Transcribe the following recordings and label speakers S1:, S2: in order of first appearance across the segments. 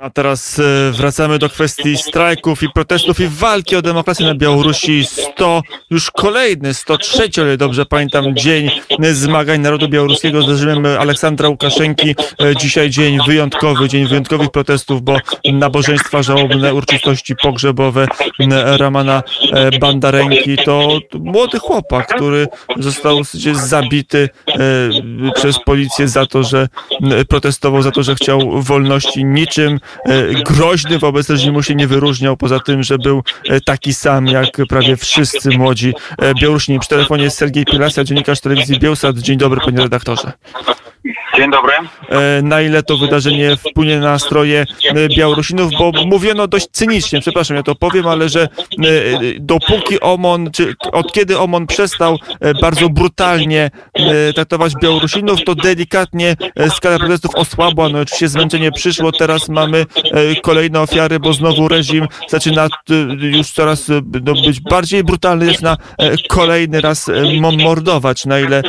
S1: A teraz e, wracamy do kwestii strajków i protestów i walki o demokrację na Białorusi. 100, już kolejny, 103, o ile dobrze pamiętam, dzień zmagań narodu białoruskiego z reżimem Aleksandra Łukaszenki. E, Dzisiaj dzień wyjątkowy, dzień wyjątkowych protestów, bo nabożeństwa żałobne, uroczystości pogrzebowe Ramana e, Bandarenki to młody chłopak, który został zabity e, przez policję za to, że protestował, za to, że chciał wolności niczym e, groźny wobec reżimu się nie wyróżniał, poza tym, że był e, taki sam jak prawie wszyscy młodzi e, Białorusini. Przy telefonie jest Sergiej Pilasia, dziennikarz telewizji Bielsat. Dzień dobry, panie redaktorze.
S2: Dzień dobry.
S1: E, Na ile to wydarzenie wpłynie na nastroje e, Białorusinów, bo mówiono dość cynicznie, przepraszam, ja to powiem, ale że e, dopóki OMON, czy od kiedy OMON przestał bardzo brutalnie traktować Białorusinów, to delikatnie skala protestów osłabła, no oczywiście zmęczenie przyszło, teraz mamy kolejne ofiary, bo znowu reżim zaczyna już coraz no, być bardziej brutalny, zaczyna kolejny raz mo- mordować, na ile,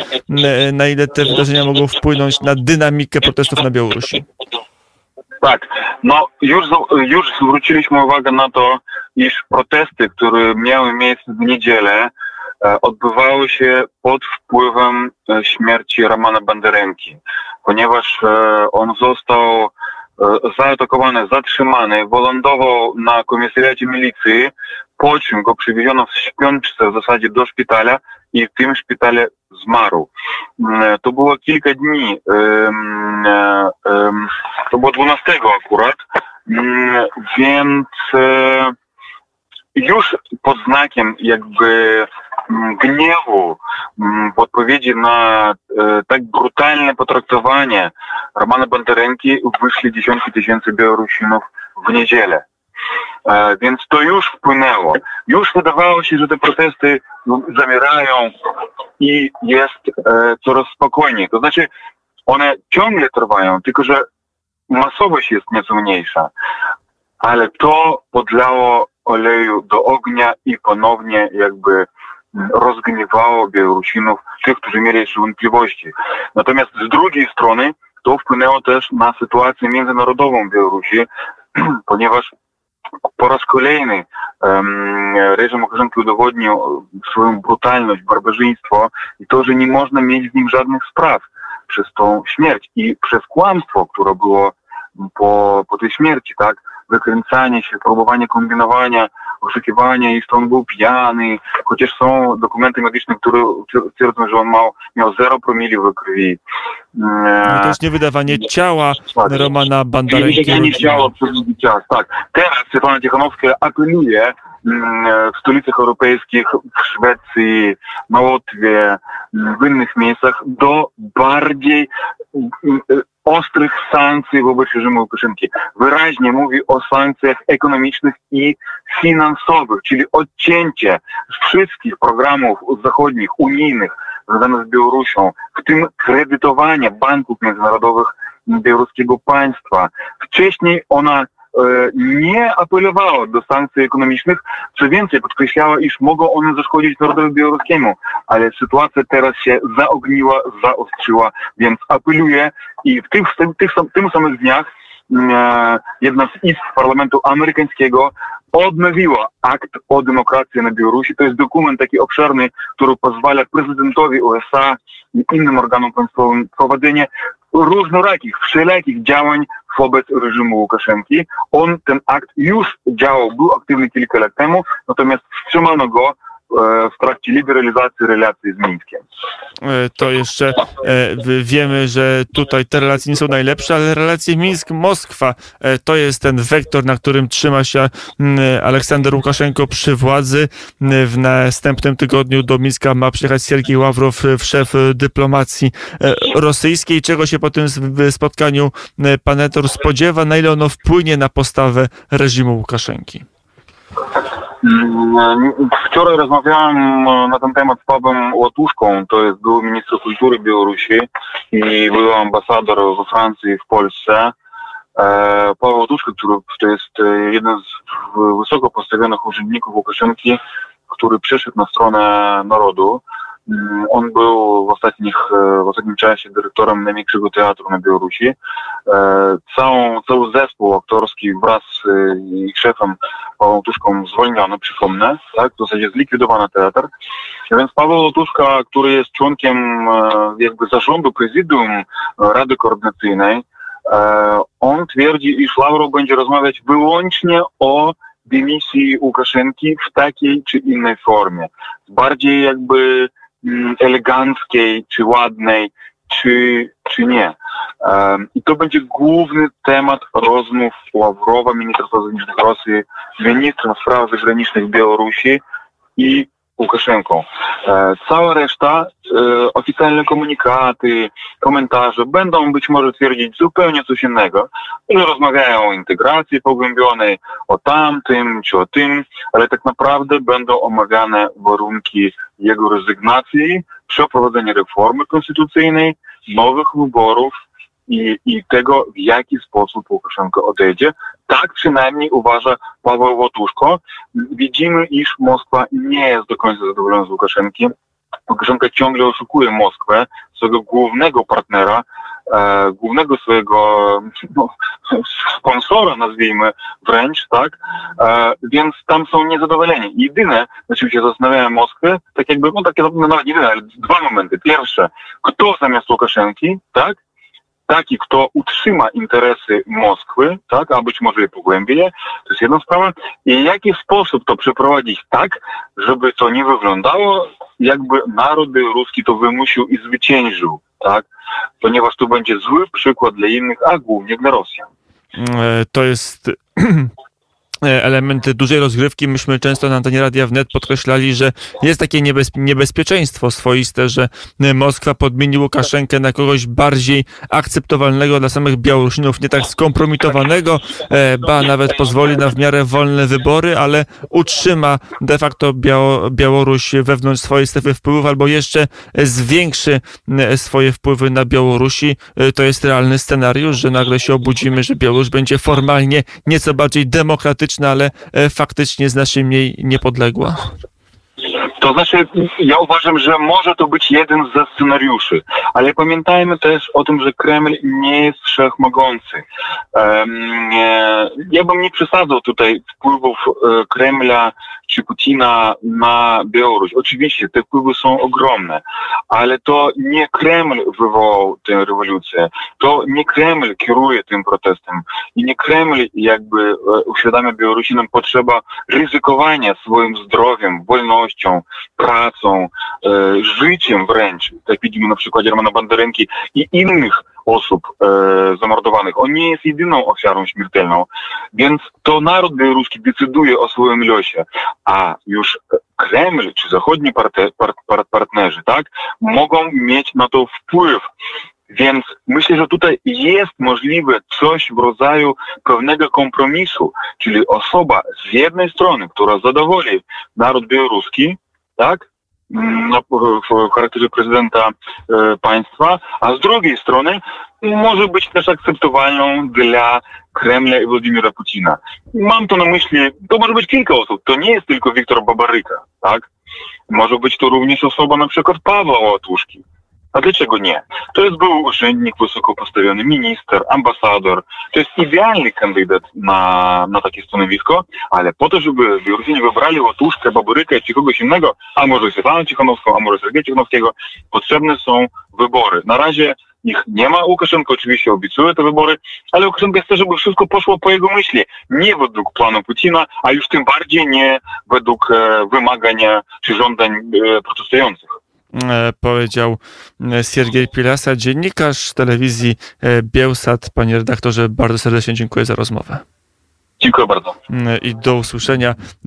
S1: na ile te wydarzenia mogą wpłynąć na dynamikę protestów na Białorusi.
S2: Tak, no już, już zwróciliśmy uwagę na to, iż protesty, które miały miejsce w niedzielę, e, odbywały się pod wpływem e, śmierci Romana Banderenki, ponieważ e, on został zaatakowany, zatrzymany, wylądował na komisariacie milicji, po czym go przywieziono w śpiączce w zasadzie do szpitala i w tym szpitalu zmarł. Mm, To było kilka dni, e, to było 12 akurat, Mm, więc e, już pod znakiem jakby mm, gniewu w odpowiedzi na e, tak brutalne potraktowanie Romana Banderenki wyszli dziesiątki tysięcy Białorusinów w niedzielę. E, Więc to już wpłynęło. Już wydawało się, że te protesty no, zamierają i jest e, coraz spokojniej. To znaczy, one ciągle trwają, tylko że masowość jest nieco mniejsza. Ale to podlało oleju do ognia i ponownie jakby rozgniewało Białorusinów, tych, którzy mieli jeszcze wątpliwości. Natomiast z drugiej strony to wpłynęło też na sytuację międzynarodową Białorusi, ponieważ po raz kolejny reżim Łukaszenki udowodnił swoją brutalność, barbarzyństwo i to, że nie można mieć w nim żadnych spraw przez tą śmierć i przez kłamstwo, które było po, po tej śmierci, tak? Wykręcanie się, próbowanie kombinowania, oszukiwania, iż to on był pijany, chociaż są dokumenty medyczne, które twierdzą, że on miał, miał 0 promili we krwi.
S1: No i też nie wydawanie ciała Romana Bandarenki.
S2: Nie chciało przez długi czas, tak. Teraz Svetlana Tichanowska apeluje mm, w stolicach europejskich, w Szwecji, na Łotwie, w innych miejscach do bardziej mm, ostrych sankcji wobec reżimu Łukaszenki. Wyraźnie mówi o sankcjach ekonomicznych i finansowych, czyli odcięcie wszystkich programów zachodnich, unijnych związanych z Białorusią, w tym kredytowanie banków międzynarodowych białoruskiego państwa. Wcześniej ona nie apelowała do sankcji ekonomicznych, co więcej podkreślała, iż mogą one zaszkodzić narodowi białoruskiemu, ale sytuacja teraz się zaogniła, zaostrzyła, więc apeluje i w tych, tych, tych, samych dniach mm, e, jedna z izb parlamentu amerykańskiego odnowiła akt o demokracji na Białorusi. To jest dokument taki obszerny, który pozwala prezydentowi USA i innym organom państwowym prowadzenie różnorakich, wszelakich działań wobec reżimu Łukaszenki. On, ten akt już działał, był aktywny kilka lat temu, natomiast wstrzymano go w trakcie liberalizacji relacji z Mińskiem.
S1: E, To jeszcze e, wiemy, że tutaj te relacje nie są najlepsze, ale relacje Mińsk-Moskwa e, to jest ten wektor, na którym trzyma się Aleksander Łukaszenko przy władzy. W następnym tygodniu do Mińska ma przyjechać Siergiej Ławrow, e, szef e, dyplomacji e, rosyjskiej. Czego się po tym spotkaniu e, pan Etor spodziewa? Na ile ono wpłynie na postawę reżimu Łukaszenki?
S2: Mm, Wczoraj rozmawiałem e, na ten temat z Pawłem Łatuszką, to jest były minister kultury Białorusi i były ambasador we Francji i w Polsce. E, Paweł Łatuszka, który to jest e, jeden z wysoko postawionych urzędników Łukaszenki, który przyszedł na stronę narodu On był w, ostatnich, e, w ostatnim czasie dyrektorem największego teatru na Białorusi. E, Całą, cały zespół aktorski wraz z e, ich szefem Pawłem Tuszką zwolniono, przypomnę, tak? W zasadzie zlikwidowano teatr. Więc Paweł Otuszka, który jest członkiem jakby zarządu, prezydium Rady Koordynacyjnej, on twierdzi, iż Lavrov będzie rozmawiać wyłącznie o dymisji Łukaszenki w takiej czy innej formie. Bardziej jakby mm, eleganckiej, czy ładnej, czy, czy nie. I to będzie główny temat rozmów Ławrowa, ministra spraw zagranicznych Rosji, ministra spraw zagranicznych Białorusi i Łukaszenką. E, Cała reszta, e, oficjalne komunikaty, komentarze będą być może twierdzić zupełnie coś innego, że rozmawiają o integracji pogłębionej, o tamtym czy o tym, ale tak naprawdę będą omawiane warunki jego rezygnacji, przeprowadzenia reformy konstytucyjnej, nowych wyborów i, i tego, w jaki sposób Łukaszenko odejdzie. Tak przynajmniej uważa Paweł Łotuszko. Widzimy, iż Moskwa nie jest do końca zadowolona z Łukaszenki. Łukaszenka ciągle oszukuje Moskwę, swojego głównego partnera, e, głównego swojego no, sponsora, nazwijmy wręcz, tak? E, więc tam są niezadowoleni. Jedyne, na czym się zastanawiają Moskwę, tak jakby, no takie, no nawet jedyne, ale dwa momenty. Pierwsze, kto zamiast Łukaszenki, tak? Taki, kto utrzyma interesy Moskwy, tak, a być może je pogłębi to jest jedna sprawa. I w jaki sposób to przeprowadzić tak, żeby to nie wyglądało, jakby naród białoruski to wymusił i zwyciężył, tak? Ponieważ to będzie zły przykład dla innych, a głównie dla Rosjan.
S1: E, To jest e, element dużej rozgrywki. Myśmy często na antenie Radia Wnet podkreślali, że jest takie niebez, niebezpieczeństwo swoiste, że e, Moskwa podmieni Łukaszenkę na kogoś bardziej akceptowalnego dla samych Białorusinów, nie tak skompromitowanego, e, ba nawet pozwoli na w miarę wolne wybory, ale utrzyma de facto Biało, Białoruś wewnątrz swojej strefy wpływów albo jeszcze zwiększy swoje wpływy na Białorusi. To jest realny scenariusz, że nagle się obudzimy, że Białoruś będzie formalnie nieco bardziej demokratyczna, ale e, faktycznie znacznie mniej niepodległa.
S2: To znaczy, ja uważam, że może to być jeden ze scenariuszy, ale pamiętajmy też o tym, że Kreml nie jest wszechmogący. Um, ja bym nie przesadzał tutaj wpływów e, Kremla czy Putina na Białoruś. Oczywiście te wpływy są ogromne, ale to nie Kreml wywołał tę rewolucję, to nie Kreml kieruje tym protestem i nie Kreml jakby e, uświadamia Białorusinom potrzeba ryzykowania swoim zdrowiem, wolnością, pracą, e, życiem wręcz, tak widzimy na przykładzie Romana Banderenki i innych osób e, zamordowanych. On nie jest jedyną ofiarą śmiertelną, więc to naród białoruski decyduje o swoim losie, a już Kreml czy zachodni parte, par, par, partnerzy, tak, mogą mieć na to wpływ. Więc myślę, że tutaj jest możliwe coś w rodzaju pewnego kompromisu, czyli osoba z jednej strony, która zadowoli naród białoruski, tak, na, w charakterze prezydenta e, państwa, a z drugiej strony może być też akceptowalną dla Kremla i Władimira Putina. Mam to na myśli, to może być kilka osób, to nie jest tylko Wiktor Babaryka, tak? Może być to również osoba na przykład Pawła Łatuszki. A dlaczego nie? To jest był urzędnik wysoko postawiony, minister, ambasador. To jest idealny kandydat na, na takie stanowisko, ale po to, żeby Białorusini wybrali Łatuszkę, Baburykę czy kogoś innego, a może Svetlana Cichanowską, a może Sergeja Cichanowskiego, potrzebne są wybory. Na razie ich nie ma. Łukaszenko oczywiście obiecuje te wybory, ale Łukaszenko chce, żeby wszystko poszło po jego myśli. Nie według planu Putina, a już tym bardziej nie według e, wymagania czy żądań e, protestujących.
S1: E, Powiedział e, Siergiej Pilasa, dziennikarz telewizji e, Bielsat. Panie redaktorze, bardzo serdecznie dziękuję za rozmowę.
S2: Dziękuję bardzo.
S1: I do usłyszenia.